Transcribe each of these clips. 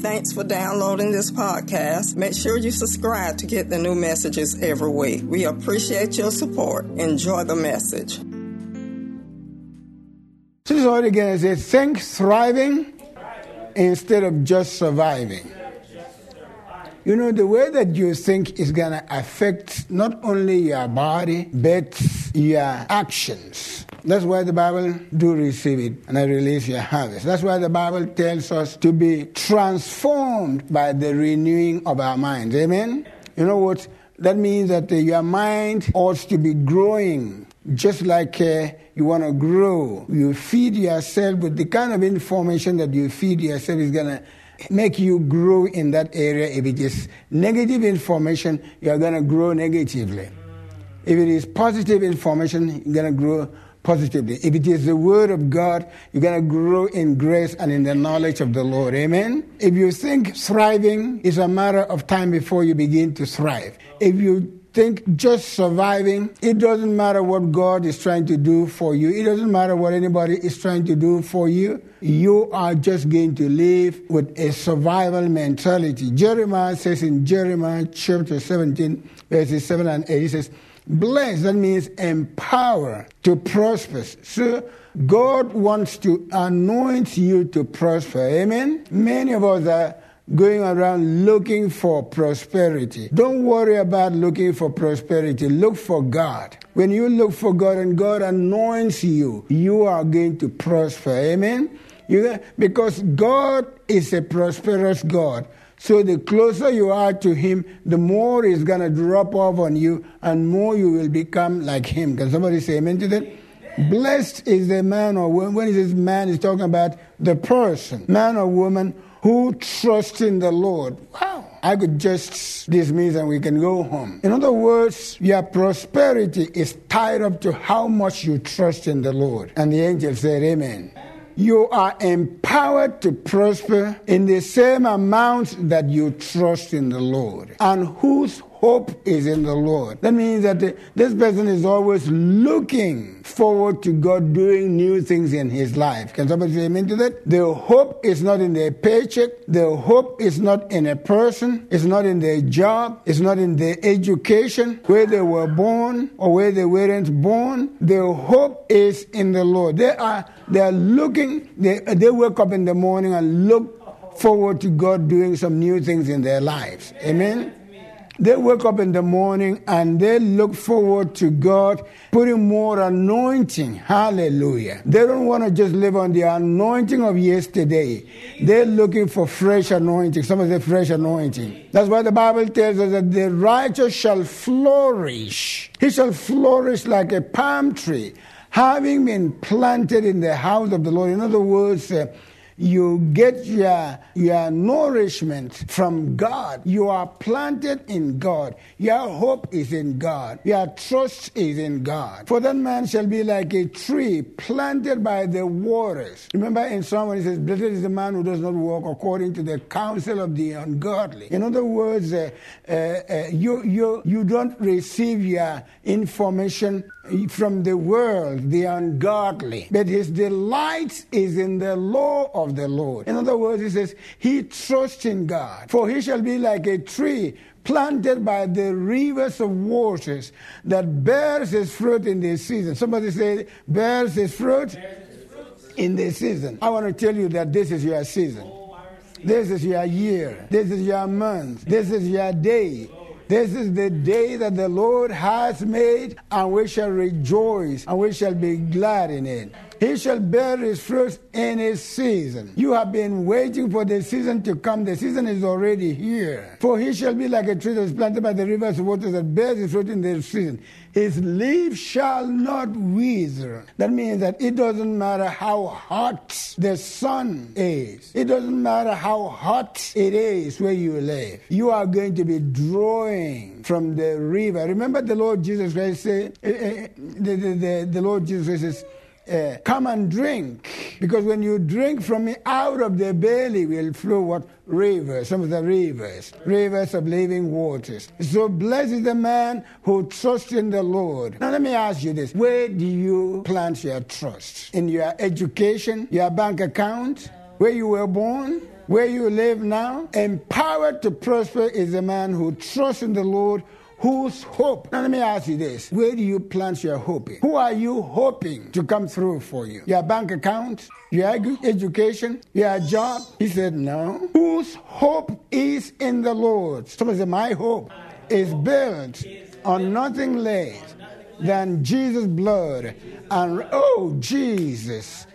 Thanks for downloading this podcast. Make sure you subscribe to get the new messages every week. We appreciate your support. Enjoy the message. This is what again it think thriving instead of just surviving. You know, the way that you think is going to affect not only your body, but your actions. That's why the Bible do receive it and I release your harvest. That's why the Bible tells us to be transformed by the renewing of our minds. Amen? You know what? That means that uh, your mind ought to be growing just like uh, you want to grow. You feed yourself with the kind of information that you feed yourself is going to make you grow in that area. If it is negative information, you're going to grow negatively. If it is positive information, you're going to grow positively. If it is the Word of God, you're going to grow in grace and in the knowledge of the Lord. Amen? If you think thriving is a matter of time before you begin to thrive, if you think just surviving, it doesn't matter what God is trying to do for you, it doesn't matter what anybody is trying to do for you. You are just going to live with a survival mentality. Jeremiah says in Jeremiah chapter 17, verses 7 and 8, he says, Bless, that means empower to prosper. So God wants to anoint you to prosper. Amen? Many of us are going around looking for prosperity. Don't worry about looking for prosperity. Look for God. When you look for God and God anoints you, you are going to prosper. Amen? You, because God is a prosperous God. So the closer you are to Him, the more He's going to drop off on you and more you will become like Him. Can somebody say amen to that? Blessed is the man or woman. When he says man, he's talking about the person, man or woman who trusts in the Lord. Wow. I could just dismiss and we can go home. In other words, your prosperity is tied up to how much you trust in the Lord. And the angel said, Amen. You are empowered to prosper in the same amount that you trust in the Lord. And whose hope is in the Lord. That means that this person is always looking forward to God doing new things in his life. Can somebody say amen to that? The hope is not in their paycheck. The hope is not in a person. It's not in their job. It's not in their education, where they were born or where they weren't born. The hope is in the Lord. They are, they are looking, they, they wake up in the morning and look forward to God doing some new things in their lives. Amen? They wake up in the morning and they look forward to God putting more anointing. Hallelujah. They don't want to just live on the anointing of yesterday. They're looking for fresh anointing. Somebody say fresh anointing. That's why the Bible tells us that the righteous shall flourish. He shall flourish like a palm tree, having been planted in the house of the Lord. In other words, uh, you get your, your nourishment from God. You are planted in God. Your hope is in God. Your trust is in God. For that man shall be like a tree planted by the waters. Remember in Psalm when it says, Blessed is the man who does not walk according to the counsel of the ungodly. In other words, uh, uh, uh, you, you, you don't receive your information from the world, the ungodly. But his delight is in the law of the Lord. In other words, he says, he trusts in God. For he shall be like a tree planted by the rivers of waters that bears its fruit in the season. Somebody say, bears its fruit in the season. I want to tell you that this is your season. This is your year. This is your month. This is your day. This is the day that the Lord has made, and we shall rejoice and we shall be glad in it. He shall bear his fruit in his season. You have been waiting for the season to come. The season is already here. For he shall be like a tree that is planted by the rivers of water that bears its fruit in the season. His leaf shall not wither. That means that it doesn't matter how hot the sun is. It doesn't matter how hot it is where you live. You are going to be drawing from the river. Remember the Lord Jesus Christ said, uh, uh, the, the, the, the Lord Jesus Christ says, uh, come and drink. Because when you drink from me, out of the belly will flow what? Rivers, some of the rivers, rivers of living waters. So blessed is the man who trusts in the Lord. Now let me ask you this. Where do you plant your trust? In your education, your bank account? where you were born, where you live now. Empowered to prosper is a man who trusts in the Lord, whose hope. Now, let me ask you this where do you plant your hope in? Who are you hoping to come through for you? Your bank account? Your education? Your job? He said, No. Whose hope is in the Lord? Somebody said, My hope is built on nothing less than Jesus' blood. And oh, Jesus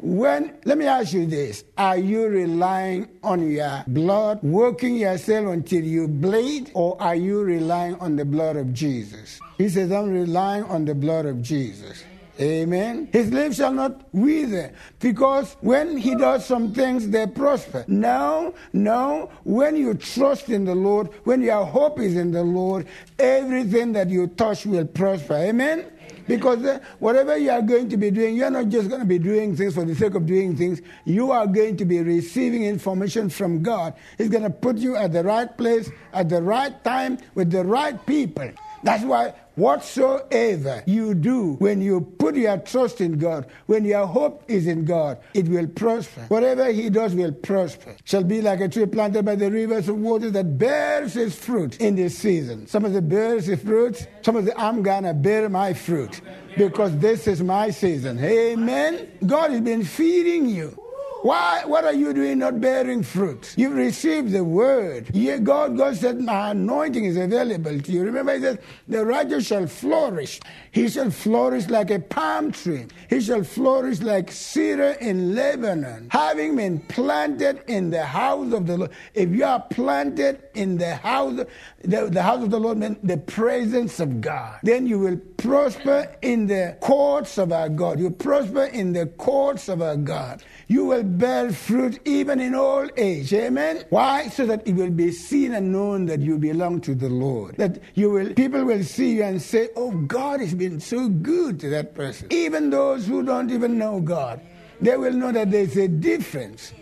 when, let me ask you this Are you relying on your blood, working yourself until you bleed, or are you relying on the blood of Jesus? He says, I'm relying on the blood of Jesus. Amen. His leaf shall not wither because when he does some things, they prosper. No, no. When you trust in the Lord, when your hope is in the Lord, everything that you touch will prosper. Amen. Because uh, whatever you are going to be doing, you're not just going to be doing things for the sake of doing things. You are going to be receiving information from God. He's going to put you at the right place, at the right time, with the right people. That's why whatsoever you do when you put your trust in God, when your hope is in God, it will prosper. Whatever He does will prosper. Shall be like a tree planted by the rivers of water that bears its fruit in this season. Some of the bears its fruit, some of the I'm gonna bear my fruit because this is my season. Amen. God has been feeding you. Why? What are you doing not bearing fruit? You've received the word. Yeah, God, God said, My anointing is available to you. Remember, He says, The righteous shall flourish. He shall flourish like a palm tree. He shall flourish like cedar in Lebanon, having been planted in the house of the Lord. If you are planted in the house, the, the house of the Lord means the presence of God, then you will prosper in the courts of our God. You prosper in the courts of our God. You will bear fruit even in old age. Amen. Why? So that it will be seen and known that you belong to the Lord. That you will people will see you and say, Oh, God has been so good to that person. Even those who don't even know God, they will know that there's a difference.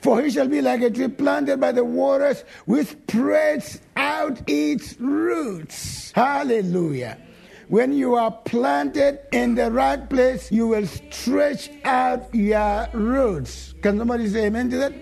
For he shall be like a tree planted by the waters, which spreads out its roots. Hallelujah. When you are planted in the right place, you will stretch out your roots. Can somebody say amen to that?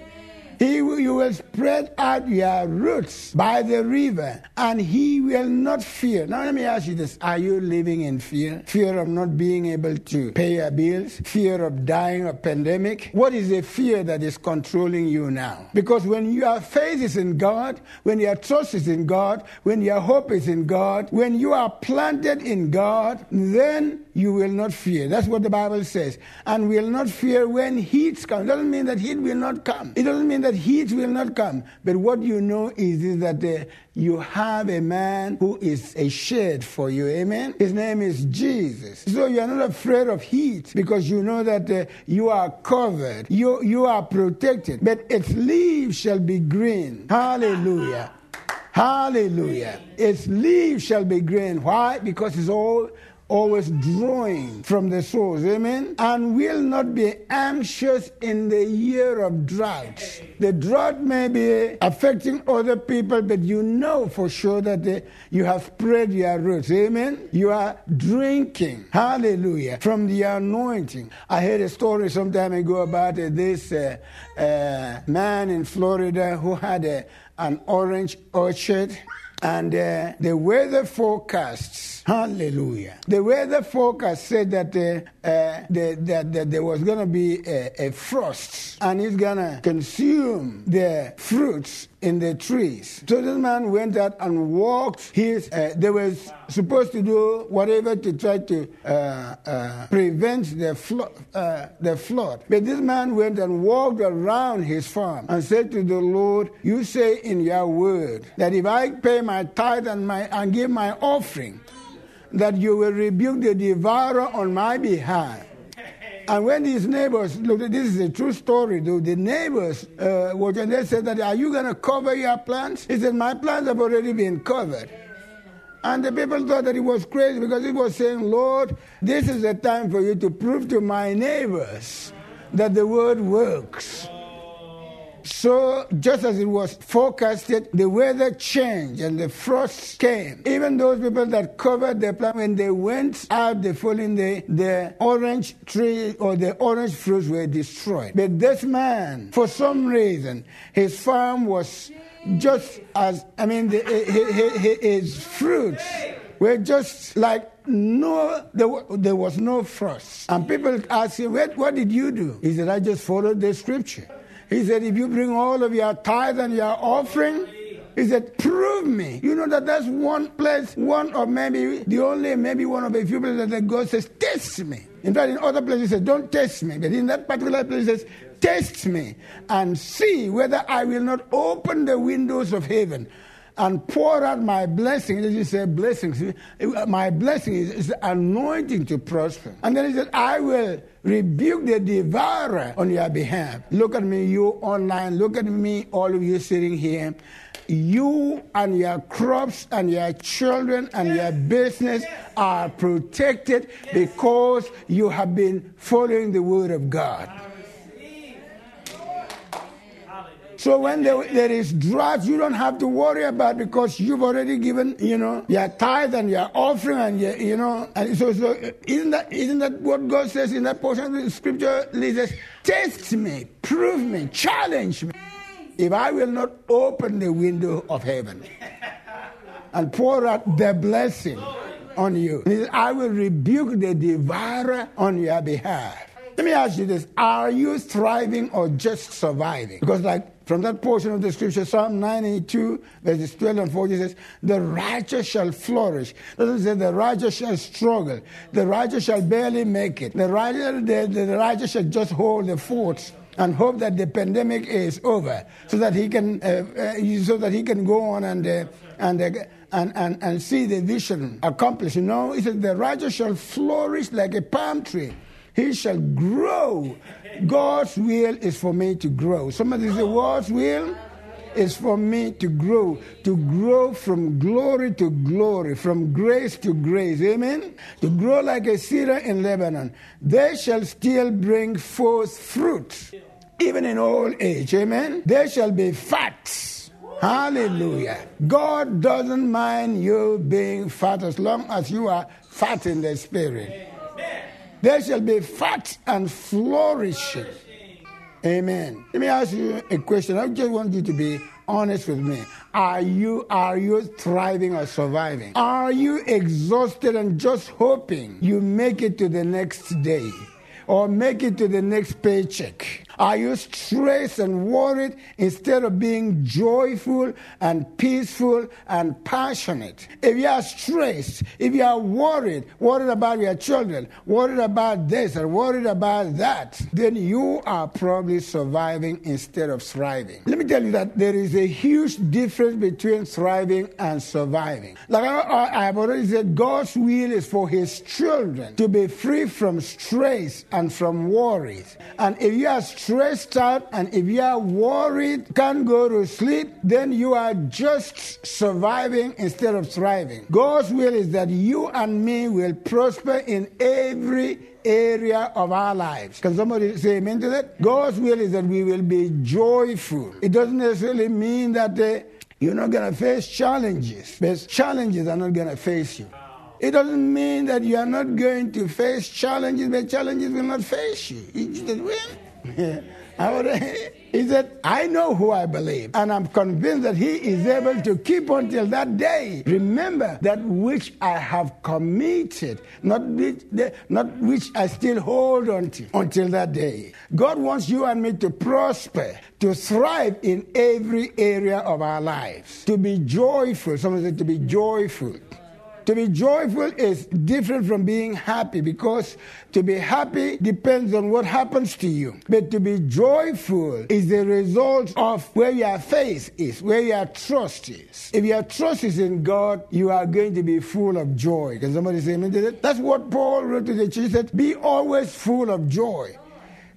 He will, you will spread out your roots by the river, and he will not fear. Now, let me ask you this Are you living in fear? Fear of not being able to pay your bills? Fear of dying of pandemic? What is the fear that is controlling you now? Because when your faith is in God, when your trust is in God, when your hope is in God, when you are planted in God, then you will not fear. That's what the Bible says. And will not fear when heat comes. It doesn't mean that heat will not come. It doesn't mean that heat will not come. But what you know is, is that uh, you have a man who is a shade for you. Amen? His name is Jesus. So you are not afraid of heat because you know that uh, you are covered. You, you are protected. But its leaves shall be green. Hallelujah. Hallelujah. Its leaves shall be green. Why? Because it's all always drawing from the source, amen, and will not be anxious in the year of drought. The drought may be affecting other people, but you know for sure that the, you have spread your roots, amen. You are drinking, hallelujah, from the anointing. I heard a story some time ago about uh, this uh, uh, man in Florida who had a, an orange orchard and uh, the weather forecasts, hallelujah. The weather forecast said that, uh, uh, the, that, that, there was going to be a, a frost and it's going to consume the fruits in the trees. So this man went out and walked his, uh, they were supposed to do whatever to try to uh, uh, prevent the, flo- uh, the flood. But this man went and walked around his farm and said to the Lord, You say in your word that if I pay my tithe and, my, and give my offering, that you will rebuke the devourer on my behalf. And when these neighbors, look, this is a true story, though. The neighbors uh, and they said that, are you going to cover your plants? He said, my plants have already been covered. And the people thought that he was crazy because he was saying, Lord, this is the time for you to prove to my neighbors that the word works. So, just as it was forecasted, the weather changed and the frost came. Even those people that covered their plant, when they went out the following day, the orange tree or the orange fruits were destroyed. But this man, for some reason, his farm was just as, I mean, the, his fruits were just like no, there, there was no frost. And people ask him, what, what did you do? He said, I just followed the scripture. He said, if you bring all of your tithe and your offering, he said, prove me. You know that that's one place, one or maybe the only, maybe one of the few places that God says, test me. In fact, in other places, he says, don't test me. But in that particular place, he says, test me and see whether I will not open the windows of heaven and pour out my blessing. He said, blessings. My blessing is, is anointing to prosper. And then he said, I will rebuke the devourer on your behalf. Look at me, you online. Look at me, all of you sitting here. You and your crops and your children and your business are protected because you have been following the word of God. So when there, there is drought, you don't have to worry about because you've already given, you know, your tithe and your offering and your, you know, and so, so isn't that isn't that what God says in that portion of the scripture? He says, "Test me, prove me, challenge me, if I will not open the window of heaven and pour out the blessing on you, I will rebuke the devourer on your behalf." Let me ask you this: Are you thriving or just surviving? Because, like from that portion of the scripture, Psalm 92, verses 12 and 14 says, The righteous shall flourish. doesn't say the righteous shall struggle. The righteous shall barely make it. The righteous, the, the righteous shall just hold the fort and hope that the pandemic is over so that he can, uh, uh, so that he can go on and, uh, and, uh, and, and, and see the vision accomplished. You know, he says, The righteous shall flourish like a palm tree. He shall grow God's will is for me to grow. Somebody say, God's will is for me to grow, to grow from glory to glory, from grace to grace. Amen? To grow like a cedar in Lebanon. They shall still bring forth fruit, even in old age. Amen? They shall be fat. Hallelujah. God doesn't mind you being fat as long as you are fat in the spirit. There shall be fat and flourishing. Amen. Let me ask you a question. I just want you to be honest with me. Are you are you thriving or surviving? Are you exhausted and just hoping you make it to the next day? or make it to the next paycheck? Are you stressed and worried instead of being joyful and peaceful and passionate? If you are stressed, if you are worried, worried about your children, worried about this or worried about that, then you are probably surviving instead of thriving. Let me tell you that there is a huge difference between thriving and surviving. Like I, I have already said, God's will is for His children to be free from stress and from worries. And if you are stressed out and if you are worried, can't go to sleep, then you are just surviving instead of thriving. God's will is that you and me will prosper in every area of our lives. Can somebody say amen to that? God's will is that we will be joyful. It doesn't necessarily mean that uh, you're not going to face challenges, because challenges are not going to face you. It doesn't mean that you are not going to face challenges, but challenges will not face you. He said, well, he said, I know who I believe, and I'm convinced that he is able to keep until that day. Remember that which I have committed, not which, not which I still hold on to until that day. God wants you and me to prosper, to thrive in every area of our lives, to be joyful. Someone said to be joyful. To be joyful is different from being happy because to be happy depends on what happens to you. But to be joyful is the result of where your faith is, where your trust is. If your trust is in God, you are going to be full of joy. Can somebody say amen to that? That's what Paul wrote to the church. He said, Be always full of joy.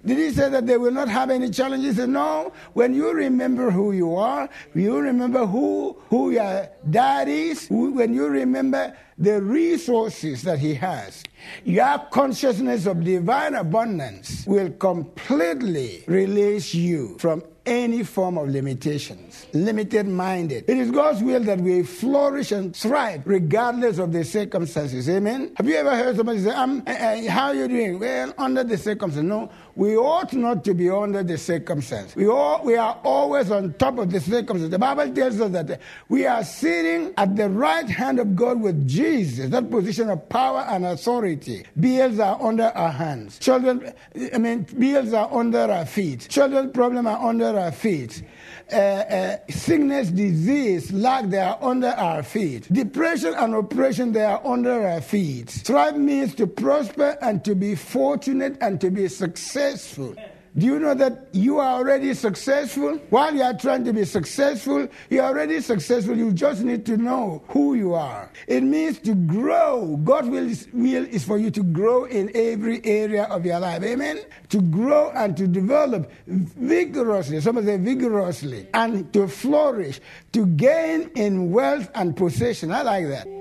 Did he say that they will not have any challenges? Said, no. When you remember who you are, you remember who, who your dad is, when you remember the resources that he has, Your consciousness of divine abundance will completely release you from any form of limitations, limited minded. It is God's will that we flourish and thrive regardless of the circumstances. Amen. Have you ever heard somebody say, uh, uh, How are you doing? Well, under the circumstances. No, we ought not to be under the circumstances. We, all, we are always on top of the circumstances. The Bible tells us that we are sitting at the right hand of God with Jesus, that position of power and authority. Bills are under our hands. Children, I mean, bills are under our feet. Children's problems are under our feet. Uh, uh, sickness, disease, lack, they are under our feet. Depression and oppression, they are under our feet. Thrive means to prosper and to be fortunate and to be successful. Do you know that you are already successful? While you are trying to be successful, you are already successful. You just need to know who you are. It means to grow. God's will is, will is for you to grow in every area of your life. Amen? To grow and to develop vigorously, some say vigorously, and to flourish, to gain in wealth and possession. I like that.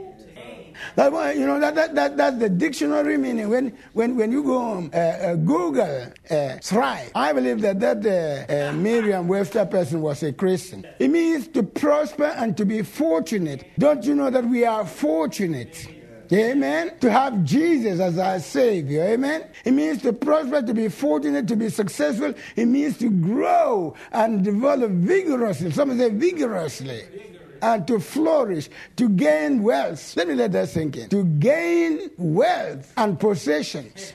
That one, you know, that, that, that, that's the dictionary meaning. When, when, when you go on uh, uh, Google uh, thrive, I believe that that uh, uh, Merriam Webster person was a Christian. It means to prosper and to be fortunate. Don't you know that we are fortunate? Amen. To have Jesus as our Savior. Amen. It means to prosper, to be fortunate, to be successful. It means to grow and develop vigorously. Some say vigorously and to flourish, to gain wealth. Let me let that sink in. To gain wealth and possessions.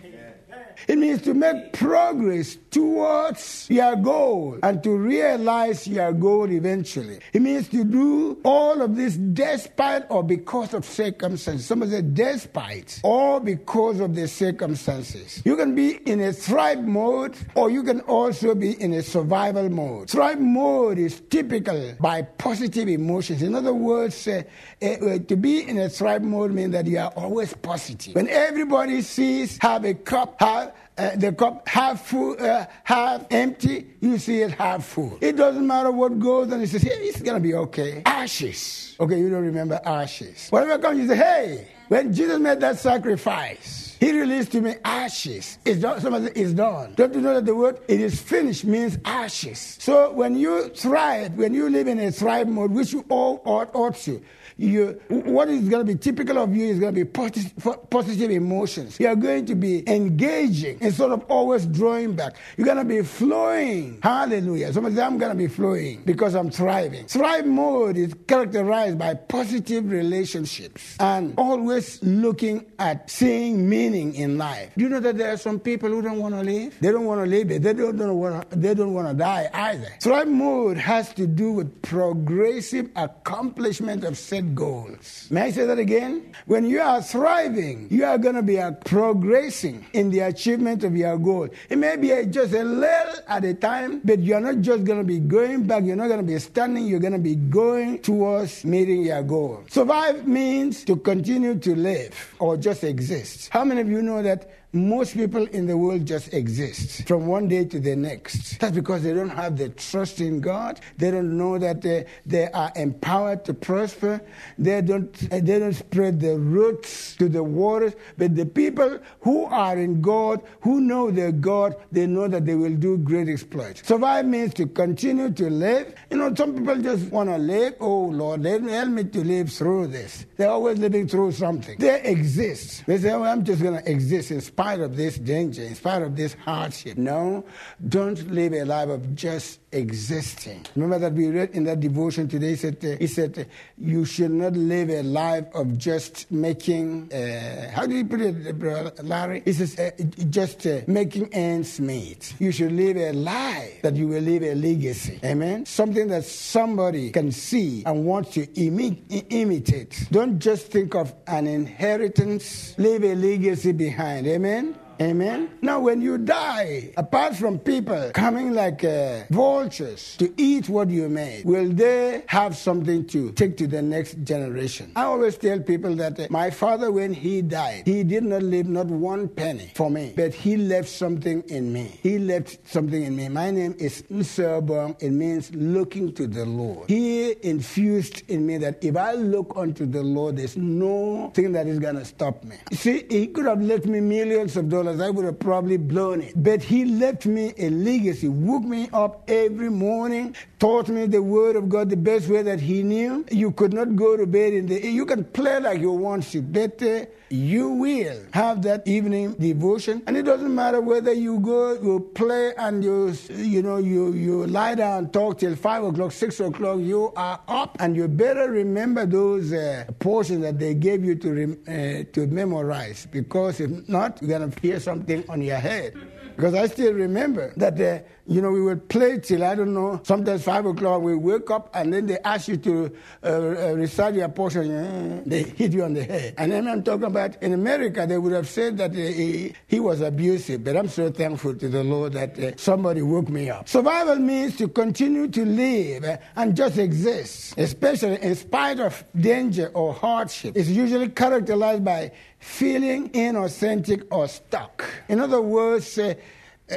It means to make progress towards your goal and to realize your goal eventually. It means to do all of this despite or because of circumstances. Somebody said despite or because of the circumstances. You can be in a thrive mode or you can also be in a survival mode. Thrive mode is typical by positive emotions. In other words, uh, uh, to be in a thrive mode means that you are always positive. When everybody sees have a cup, have uh, the cup half full, uh, half empty, you see it half full. It doesn't matter what goes on, it says, hey, it's going to be okay. Ashes. Okay, you don't remember ashes. Whatever comes, you say, hey, when Jesus made that sacrifice, he released to me ashes. It's done. Somebody done. Don't you know that the word it is finished means ashes? So when you thrive, when you live in a thrive mode, which you all ought, ought to, you, what is going to be typical of you is going to be positive, positive emotions. You are going to be engaging instead of always drawing back. You're going to be flowing. Hallelujah. Somebody say, I'm going to be flowing because I'm thriving. Thrive mode is characterized by positive relationships and always looking at seeing meaning in life. Do you know that there are some people who don't want to live? They don't want to live. They don't, don't want to, they don't want to die either. Thrive mode has to do with progressive accomplishment of set goals. May I say that again? When you are thriving, you are going to be progressing in the achievement of your goal. It may be a, just a little at a time, but you're not just going to be going back, you're not going to be standing, you're going to be going towards meeting your goal. Survive means to continue to live or just exist. How many of you know that most people in the world just exist from one day to the next. That's because they don't have the trust in God. They don't know that they, they are empowered to prosper. They don't, they don't spread the roots to the waters. But the people who are in God, who know their God, they know that they will do great exploits. Survive means to continue to live. You know, some people just want to live. Oh, Lord, help me to live through this. They're always living through something. They exist. They say, oh, I'm just going to exist in spite of this danger, in spite of this hardship. No, don't live a life of just existing. Remember that we read in that devotion today, he said, uh, he said uh, you should not live a life of just making, uh, how do you put it, Larry? He says, uh, just uh, making ends meet. You should live a life that you will leave a legacy. Amen? Something that somebody can see and want to imi- imitate. Don't just think of an inheritance, leave a legacy behind. Amen? Amen. Now, when you die, apart from people coming like uh, vultures to eat what you made, will they have something to take to the next generation? I always tell people that uh, my father, when he died, he did not leave not one penny for me, but he left something in me. He left something in me. My name is Nserbong. It means looking to the Lord. He infused in me that if I look unto the Lord, there's no thing that is going to stop me. See, he could have left me millions of dollars. I would have probably blown it. But he left me a legacy, woke me up every morning, taught me the word of God the best way that he knew. You could not go to bed in the, you can play like you want to, but uh, you will have that evening devotion. And it doesn't matter whether you go, you play and you, you know, you, you lie down, and talk till five o'clock, six o'clock, you are up and you better remember those uh, portions that they gave you to, rem- uh, to memorize because if not, you're going to something on your head. Because I still remember that, uh, you know, we would play till, I don't know, sometimes 5 o'clock, we wake up and then they ask you to uh, uh, recite your portion. Uh, they hit you on the head. And then I'm talking about in America, they would have said that uh, he, he, was abusive, but I'm so thankful to the Lord that uh, somebody woke me up. Survival means to continue to live uh, and just exist, especially in spite of danger or hardship. It's usually characterized by feeling inauthentic or stuck. In other words, uh,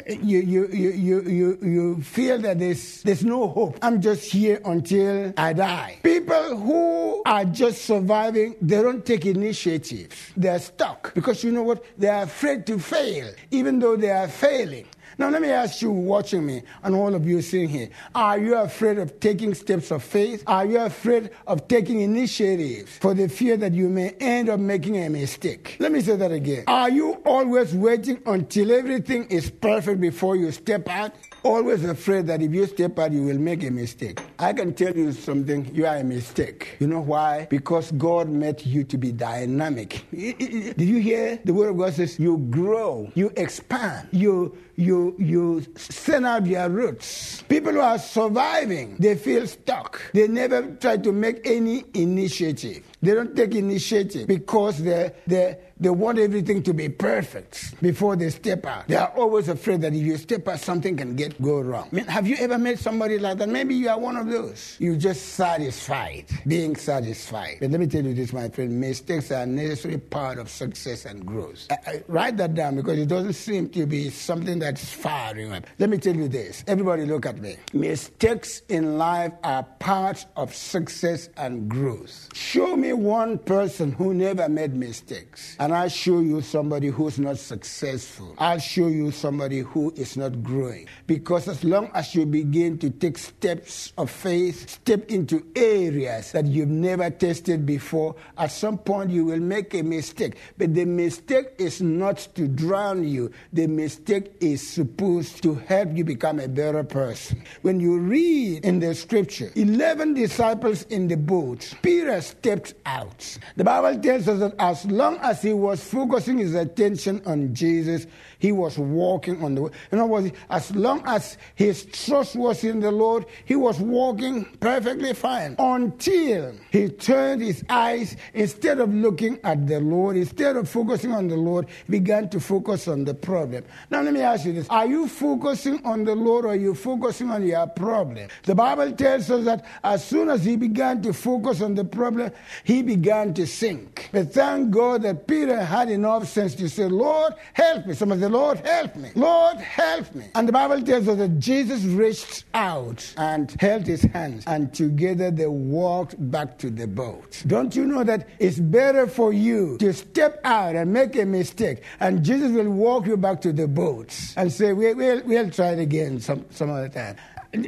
you, you, you, you, you feel that there's, there's no hope. I'm just here until I die. People who are just surviving, they don't take initiative. They're stuck because you know what? They're afraid to fail, even though they are failing. Now, let me ask you, watching me, and all of you sitting here, are you afraid of taking steps of faith? Are you afraid of taking initiatives for the fear that you may end up making a mistake? Let me say that again. Are you always waiting until everything is perfect before you step out? always afraid that if you step out, you will make a mistake. I can tell you something, you are a mistake. You know why? Because God meant you to be dynamic. Did you hear? The word of God says you grow, you expand, you you you send out your roots. People who are surviving, they feel stuck. They never try to make any initiative. They don't take initiative because they they they want everything to be perfect before they step out. They are always afraid that if you step out, something can get go wrong. I mean, have you ever met somebody like that? Maybe you are one of those. You're just satisfied, being satisfied. But let me tell you this, my friend: mistakes are a necessary part of success and growth. I, I, write that down because it doesn't seem to be something that's far away. Let me tell you this. Everybody, look at me. Mistakes in life are part of success and growth. Show me one person who never made mistakes. And I'll show you somebody who's not successful. I'll show you somebody who is not growing. Because as long as you begin to take steps of faith, step into areas that you've never tested before, at some point you will make a mistake. But the mistake is not to drown you, the mistake is supposed to help you become a better person. When you read in the scripture, 11 disciples in the boat, Peter stepped out. The Bible tells us that as long as he was focusing his attention on Jesus, he was walking on the way. In other words, as long as his trust was in the Lord, he was walking perfectly fine until he turned his eyes, instead of looking at the Lord, instead of focusing on the Lord, began to focus on the problem. Now, let me ask you this Are you focusing on the Lord or are you focusing on your problem? The Bible tells us that as soon as he began to focus on the problem, he began to sink. But thank God that Peter had enough sense to say, Lord, help me. Somebody say, Lord, help me. Lord, help me. And the Bible tells us that Jesus reached out and held his hands, and together they walked back to the boat. Don't you know that it's better for you to step out and make a mistake, and Jesus will walk you back to the boat and say, we, will we'll try it again some, some other time.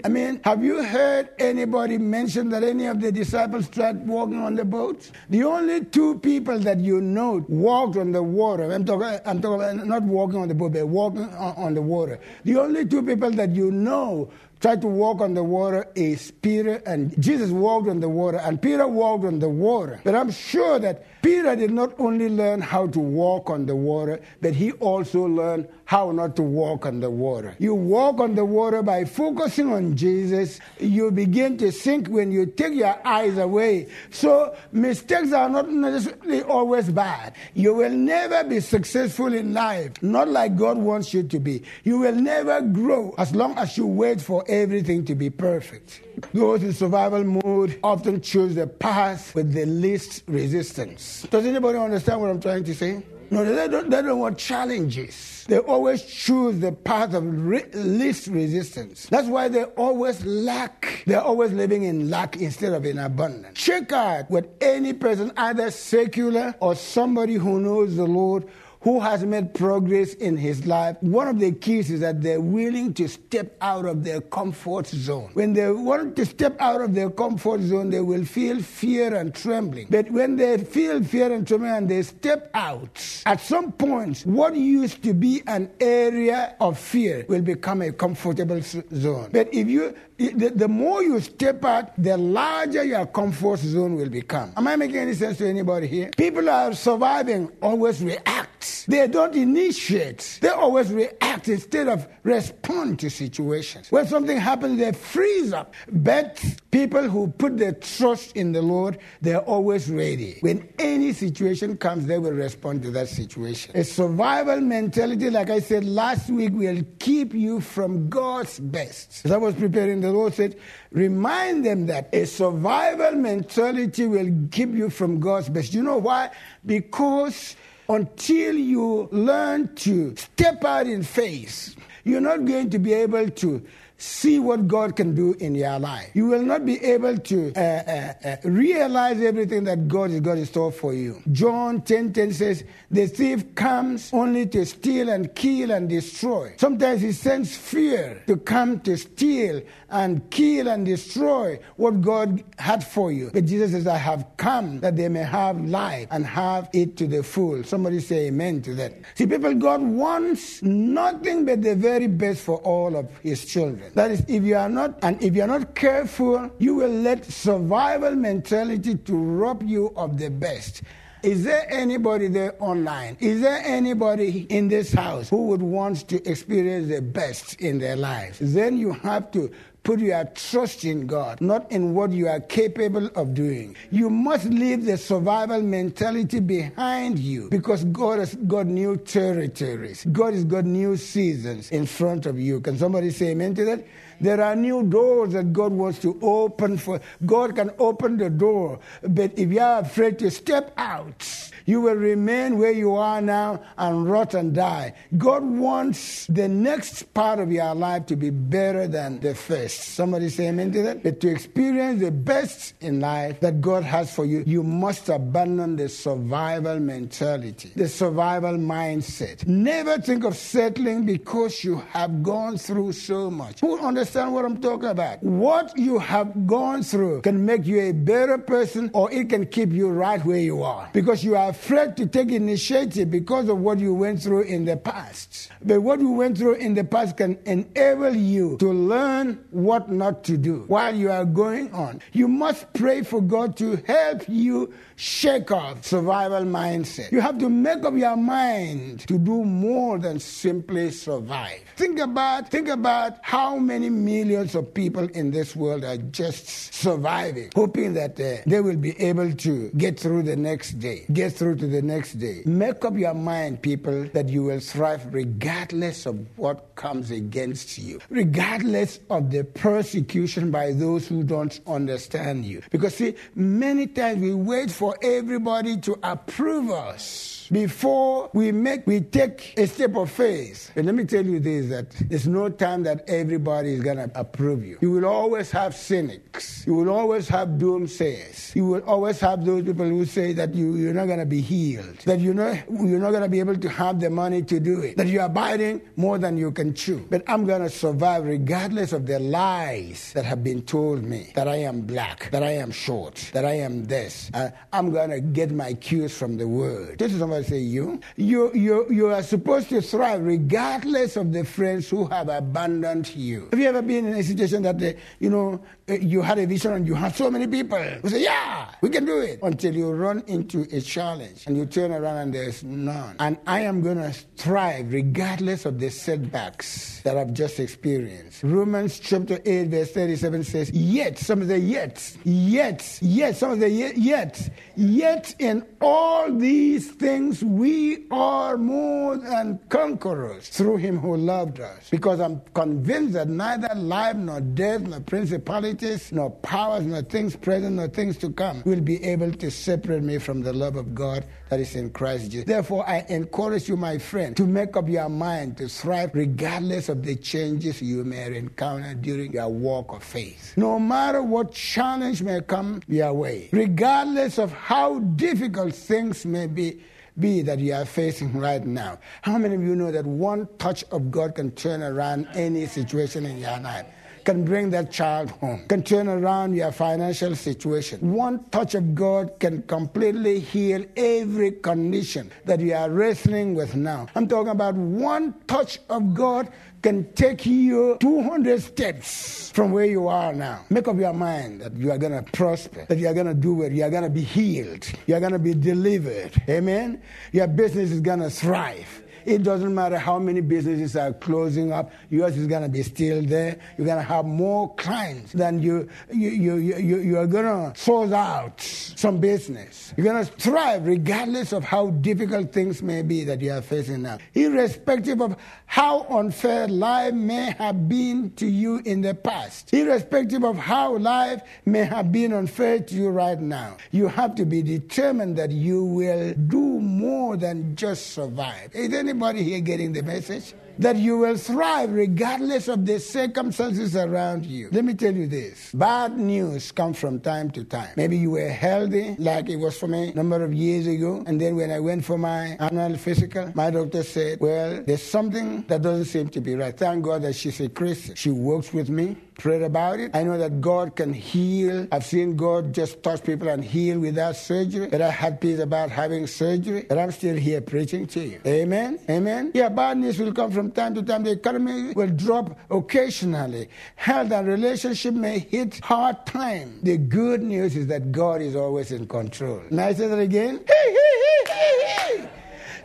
I mean, have you heard anybody mention that any of the disciples tried walking on the boat? The only two people that you know walked on the water, I'm talking, I'm talking about not walking on the boat, but walking on, on the water. The only two people that you know tried to walk on the water is Peter and Jesus walked on the water and Peter walked on the water. But I'm sure that Peter did not only learn how to walk on the water, but he also learned how not to walk on the water. You walk on the water by focusing on Jesus. You begin to sink when you take your eyes away. So mistakes are not necessarily always bad. You will never be successful in life, not like God wants you to be. You will never grow as long as you wait for everything to be perfect. Those in survival mode often choose the path with the least resistance. Does anybody understand what I'm trying to say? No, they don't, they don't want challenges. They always choose the path of re- least resistance. That's why they always lack. They're always living in lack instead of in abundance. Check out with any person, either secular or somebody who knows the Lord, who has made progress in his life, one of the keys is that they're willing to step out of their comfort zone. When they want to step out of their comfort zone, they will feel fear and trembling. But when they feel fear and trembling and they step out, at some point, what used to be an area of fear will become a comfortable zone. But if you the, the, more you step out, the larger your comfort zone will become. Am I making any sense to anybody here? People are surviving always react. They don't initiate. They always react instead of respond to situations. When something happens, they freeze up. But people who put their trust in the Lord, they're always ready. When any situation comes, they will respond to that situation. A survival mentality, like I said last week, will keep you from God's best. As I was preparing the Lord said, remind them that a survival mentality will keep you from God's best. You know why? Because until you learn to step out in faith, you're not going to be able to see what God can do in your life. You will not be able to uh, uh, uh, realize everything that God is going to store for you. John 10 10 says, The thief comes only to steal and kill and destroy. Sometimes he sends fear to come to steal and kill and destroy what God had for you. But Jesus says, I have come that they may have life and have it to the full. Somebody say amen to that. See, people, God wants nothing but the very best for all of his children. That is, if you are not, and if you are not careful, you will let survival mentality to rob you of the best. Is there anybody there online? Is there anybody in this house who would want to experience the best in their lives? Then you have to put your trust in God, not in what you are capable of doing. You must leave the survival mentality behind you because God has got new territories. God has got new seasons in front of you. Can somebody say amen to that? There are new doors that God wants to open for. God can open the door, but if you are afraid to step out, you will remain where you are now and rot and die. God wants the next part of your life to be better than the first. Somebody say amen to that? But to experience the best in life that God has for you, you must abandon the survival mentality, the survival mindset. Never think of settling because you have gone through so much. Who understand what I'm talking about? What you have gone through can make you a better person or it can keep you right where you are because you are afraid to take initiative because of what you went through in the past. But what you went through in the past can enable you to learn what not to do while you are going on. You must pray for God to help you shake off survival mindset. You have to make up your mind to do more than simply survive. Think about think about how many millions of people in this world are just surviving, hoping that uh, they will be able to get through the next day, get through to the next day. Make up your mind, people, that you will thrive regardless of what comes against you, regardless of the persecution by those who don't understand you. Because see, many times we wait for everybody to approve us before we make we take a step of faith. And let me tell you this that there's no time that everybody is gonna approve you. You will always have cynics. You will always have doomsayers. You will always have those people who say that you, you're not gonna be healed, that you're not you're not gonna be able to have the money to do it, that you're biting more than you can chew. But I'm gonna survive regardless of the lies that have been told me that I am black, that I am short, that I am this. Uh, I'm gonna get my cues from the word. This is Somebody say you. You, you. you are supposed to thrive regardless of the friends who have abandoned you. Have you ever been in a situation that, uh, you know, uh, you had a vision and you had so many people who say, yeah, we can do it. Until you run into a challenge and you turn around and there's none. And I am going to thrive regardless of the setbacks that I've just experienced. Romans chapter 8 verse 37 says, yet, some of the yet, yet, yet, some of the yet, yet, yet in all these things we are more than conquerors through him who loved us. Because I'm convinced that neither life nor death nor principalities nor powers nor things present nor things to come will be able to separate me from the love of God that is in Christ Jesus. Therefore, I encourage you, my friend, to make up your mind to thrive regardless of the changes you may encounter during your walk of faith. No matter what challenge may come your way, regardless of how difficult things may be be that you are facing right now. How many of you know that one touch of God can turn around any situation in your life? can bring that child home, can turn around your financial situation. One touch of God can completely heal every condition that you are wrestling with now. I'm talking about one touch of God can take you 200 steps from where you are now. Make up your mind that you are going to prosper, that you are going to do it, you are going to be healed, you are going to be delivered. Amen? Your business is going to thrive. It doesn't matter how many businesses are closing up, yours is going to be still there. You're going to have more clients than you, you, you, you, you are going to source out some business. You're going to thrive regardless of how difficult things may be that you are facing now. Irrespective of how unfair life may have been to you in the past, irrespective of how life may have been unfair to you right now, you have to be determined that you will do more than just survive. Is Anybody here getting the message? That you will thrive regardless of the circumstances around you. Let me tell you this bad news comes from time to time. Maybe you were healthy, like it was for me a number of years ago, and then when I went for my annual physical, my doctor said, Well, there's something that doesn't seem to be right. Thank God that she's a Christian. She works with me prayed about it. I know that God can heal. I've seen God just touch people and heal without surgery. But I had peace about having surgery. But I'm still here preaching to you. Amen. Amen. Yeah, bad news will come from time to time. The economy will drop occasionally. Health and relationship may hit hard time. The good news is that God is always in control. May I say that again?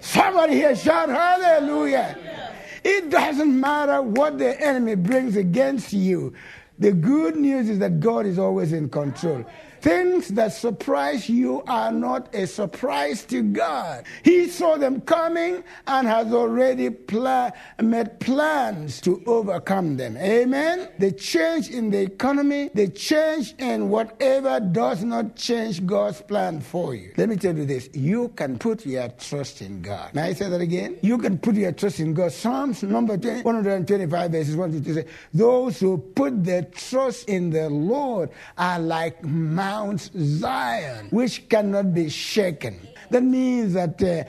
Somebody here shout hallelujah. It doesn't matter what the enemy brings against you. The good news is that God is always in control. Things that surprise you are not a surprise to God. He saw them coming and has already pla- made plans to overcome them. Amen? The change in the economy, the change in whatever does not change God's plan for you. Let me tell you this you can put your trust in God. May I say that again? You can put your trust in God. Psalms number 20, 125 verses 1 to say, Those who put their trust in the Lord are like man Mount Zion, which cannot be shaken. That means that uh,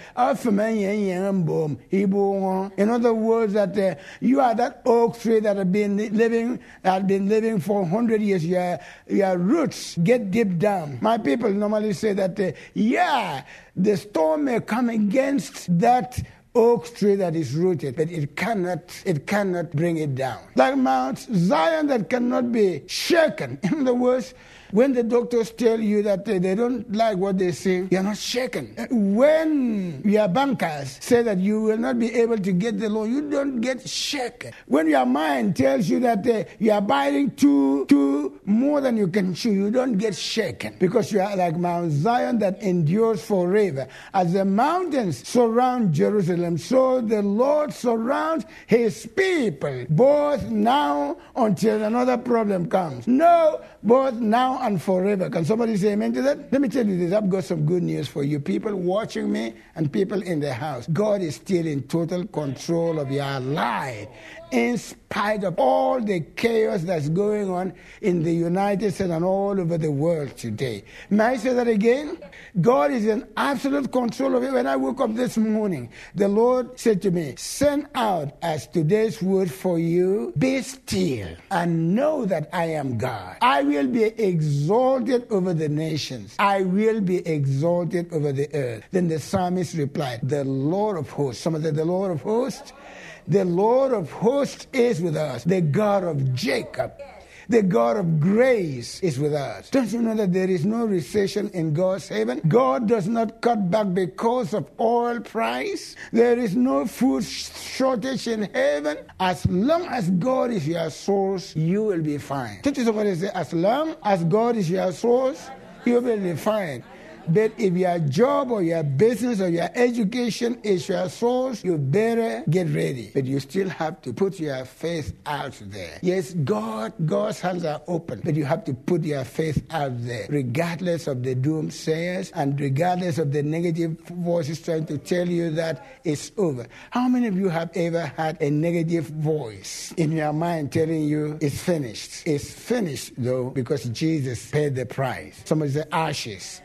in other words, that uh, you are that oak tree that have been living, have been living for hundred years. Your your roots get deep down. My people normally say that, uh, yeah, the storm may come against that oak tree that is rooted, but it cannot, it cannot bring it down. Like Mount Zion that cannot be shaken. In other words, when the doctors tell you that they don't like what they see, you're not shaken. When your bankers say that you will not be able to get the loan, you don't get shaken. When your mind tells you that uh, you are buying too, too more than you can chew, you don't get shaken because you are like Mount Zion that endures forever. As the mountains surround Jerusalem, so the Lord surrounds his people, both now until another problem comes. No, both now and forever. Can somebody say amen to that? Let me tell you this. I've got some good news for you. People watching me and people in the house. God is still in total control of your life. In spite of all the chaos that's going on in the United States and all over the world today. May I say that again? God is in absolute control of it. When I woke up this morning, the Lord said to me, Send out as today's word for you, be still and know that I am God. I will be exalted over the nations, I will be exalted over the earth. Then the psalmist replied, The Lord of hosts. Some of the, the Lord of hosts the Lord of hosts is with us, the God of Jacob. The God of grace is with us. Don't you know that there is no recession in God's heaven? God does not cut back because of oil price. There is no food shortage in heaven. As long as God is your source, you will be fine. Don't you somebody say, as long as God is your source, you will be fine. But if your job or your business or your education is your source, you better get ready. But you still have to put your faith out there. Yes, God, God's hands are open, but you have to put your faith out there, regardless of the doomsayers and regardless of the negative voices trying to tell you that it's over. How many of you have ever had a negative voice in your mind telling you it's finished? It's finished though because Jesus paid the price. Somebody say ashes.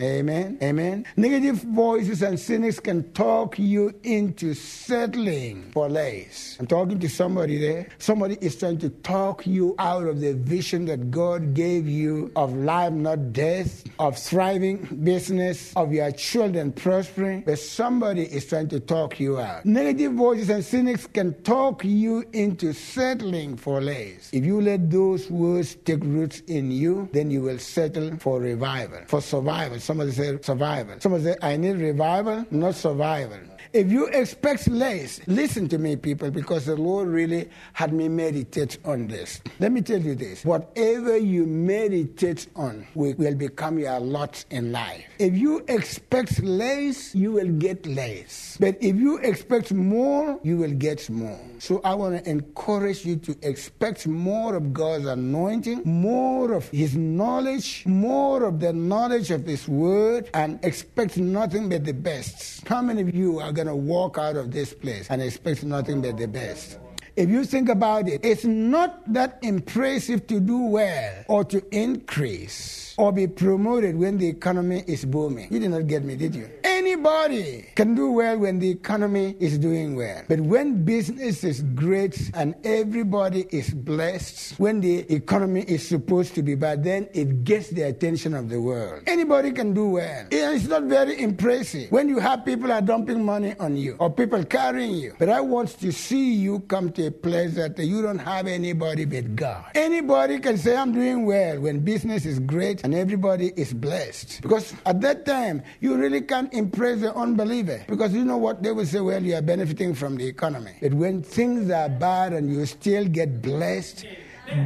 Amen. Amen. Negative voices and cynics can talk you into settling for less. I'm talking to somebody there. Somebody is trying to talk you out of the vision that God gave you of life, not death, of thriving business, of your children prospering. But somebody is trying to talk you out. Negative voices and cynics can talk you into settling for less. If you let those words take roots in you, then you will settle for revival, for survival Somebody say survival. Somebody say, I need revival, not survival. If you expect less, listen to me, people, because the Lord really had me meditate on this. Let me tell you this whatever you meditate on will, become your lot in life. If you expect less, you will get less. But if you expect more, you will get more. So I want to encourage you to expect more of God's anointing, more of His knowledge, more of the knowledge of His word, and expect nothing but the best. How many of you are going to walk out of this place and expect nothing but the best. If you think about it, it's not that impressive to do well or to increase or be promoted when the economy is booming. You did not get me, did you? Anybody can do well when the economy is doing well. But when business is great and everybody is blessed, when the economy is supposed to be bad, then it gets the attention of the world. Anybody can do well. It's not very impressive when you have people are dumping money on you or people carrying you. But I want to see you come to a place that you don't have anybody but God. Anybody can say, I'm doing well when business is great and everybody is blessed. Because at that time, you really can't impress the unbeliever. Because you know what? They will say, well, you are benefiting from the economy. But when things are bad and you still get blessed,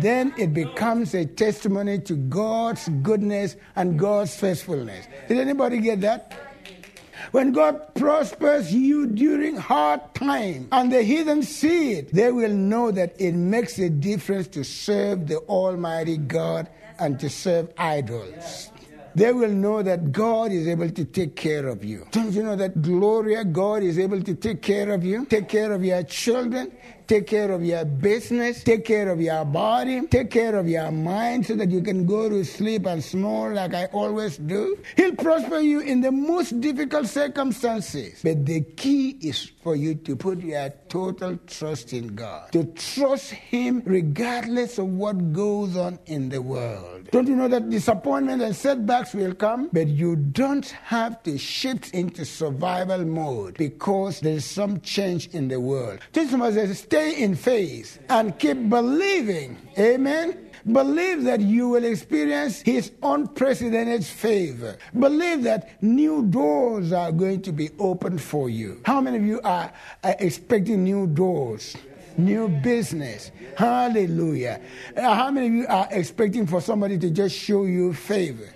then it becomes a testimony to God's goodness and God's faithfulness. Did anybody get that? When God prospers you during hard time and the heathen see it, they will know that it makes a difference to serve the Almighty God and to serve idols. They will know that God is able to take care of you. Don't you know that Gloria, God is able to take care of you, take care of your children, take care of your business, take care of your body, take care of your mind so that you can go to sleep and snore like I always do. He'll prosper you in the most difficult circumstances. But the key is for you to put your total trust in God, to trust Him regardless of what goes on in the world. Don't you know that disappointment and setbacks will come? But you don't have to shift into survival mode because there's some change in the world. Just as stay in faith and keep believing. Amen. Believe that you will experience His unprecedented favor. Believe that new doors are going to be opened for you. How many of you are, are expecting new doors? New business. Hallelujah. Uh, how many of you are expecting for somebody to just show you favor?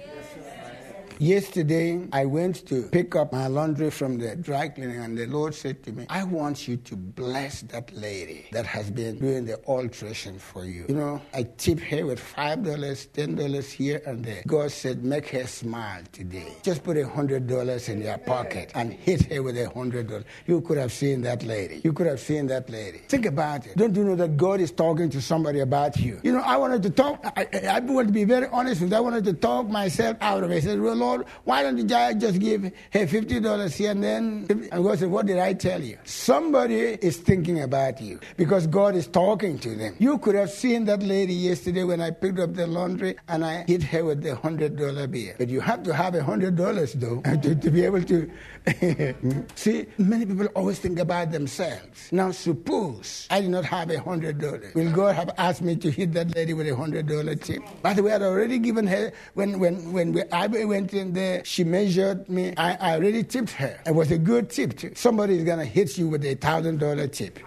Yesterday, I went to pick up my laundry from the dry cleaning, and the Lord said to me, I want you to bless that lady that has been doing the alteration for you. You know, I tip her with $5, $10 here and there. God said, make her smile today. Just put a $100 in your pocket and hit her with a $100. You could have seen that lady. You could have seen that lady. Think about it. Don't you know that God is talking to somebody about you? You know, I wanted to talk, I, I, I want to be very honest with you. I wanted to talk myself out of it. I said, well, Lord, why don't the you just give her $50 here and then? And God said, what did I tell you? Somebody is thinking about you because God is talking to them. You could have seen that lady yesterday when I picked up the laundry and I hit her with the $100 bill. But you have to have a $100 though to, to be able to. See, many people always think about themselves. Now, suppose I did not have a $100. Will God have asked me to hit that lady with a $100 tip? By the way, I'd already given her, when, when, when we, I went in there, she measured me. I, I already tipped her. It was a good tip. Somebody is going to hit you with a $1,000 tip.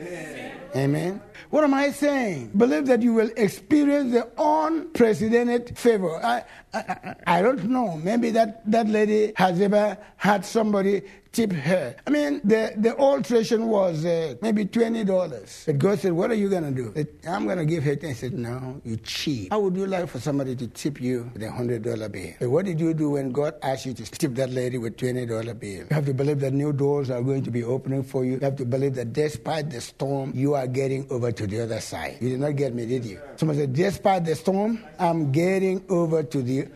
Amen. Amen. What am I saying? Believe that you will experience the unprecedented favor. I, I, I, don't know. Maybe that, that lady has ever had somebody tip her. I mean, the, the alteration was uh, maybe $20. The girl said, What are you going to do? Said, I'm going to give her 10 I said, No, you cheat. How would you like for somebody to tip you with a $100 bill? But what did you do when God asked you to tip that lady with $20 bill? You have to believe that new doors are going to be opening for you. You have to believe that despite the storm, you are getting over to the other side. You did not get me, did you? Someone said, Despite the storm, I'm getting over to the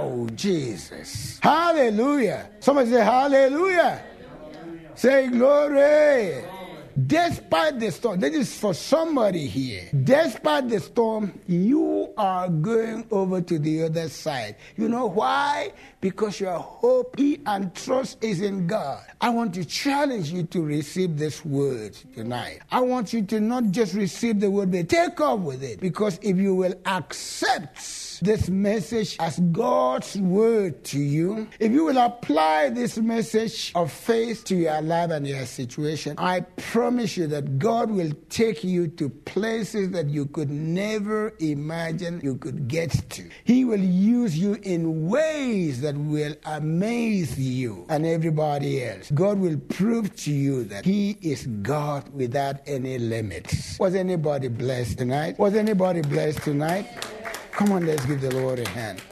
Wow, Jesus. Hallelujah. Somebody say, Hallelujah. Say, Glory. Despite the storm, this is for somebody here. Despite the storm, you are going over to the other side. You know why? Because your hope and trust is in God. I want to challenge you to receive this word tonight. I want you to not just receive the word, but take off with it. Because if you will accept this message as God's word to you, if you will apply this message of faith to your life and your situation, I promise you that God will take you to places that you could never imagine you could get to. He will use you in ways that will amaze you and everybody else. God will prove to you that He is God without any limits. Was anybody blessed tonight? Was anybody blessed tonight? Come on, let's give the Lord a hand.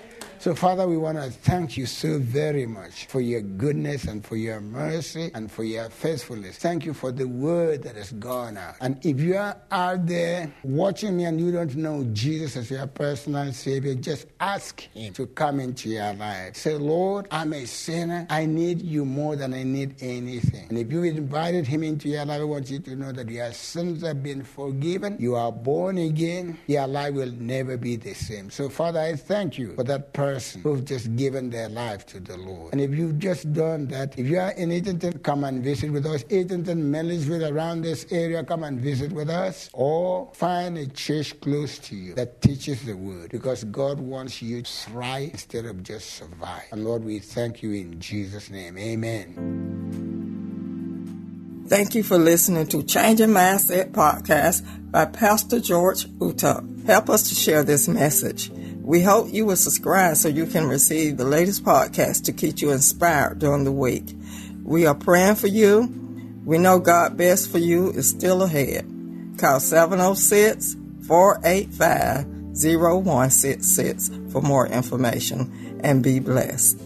So, Father, we want to thank you so very much for your goodness and for your mercy and for your faithfulness. Thank you for the word that has gone out. And if you are out there watching me and you don't know Jesus as your personal Savior, just ask Him to come into your life. Say, Lord, I'm a sinner. I need you more than I need anything. And if you invited Him into your life, I want you to know that your sins have been forgiven. You are born again. Your life will never be the same. So, Father, I thank you for that person person who've just given their life to the Lord. And if you've just done that, if you are in Eatonton, come and visit with us. Eatonton, Milledgeville, around this area, come and visit with us. Or find a church close to you that teaches the word because God wants you to thrive instead of just survive. And Lord, we thank you in Jesus' name. Amen. Thank you for listening to Changing Mindset podcast by Pastor George Utah. Help us to share this message. We hope you will subscribe so you can receive the latest podcast to keep you inspired during the week. We are praying for you. We know God best for you is still ahead. Call 706 485 0166 for more information and be blessed.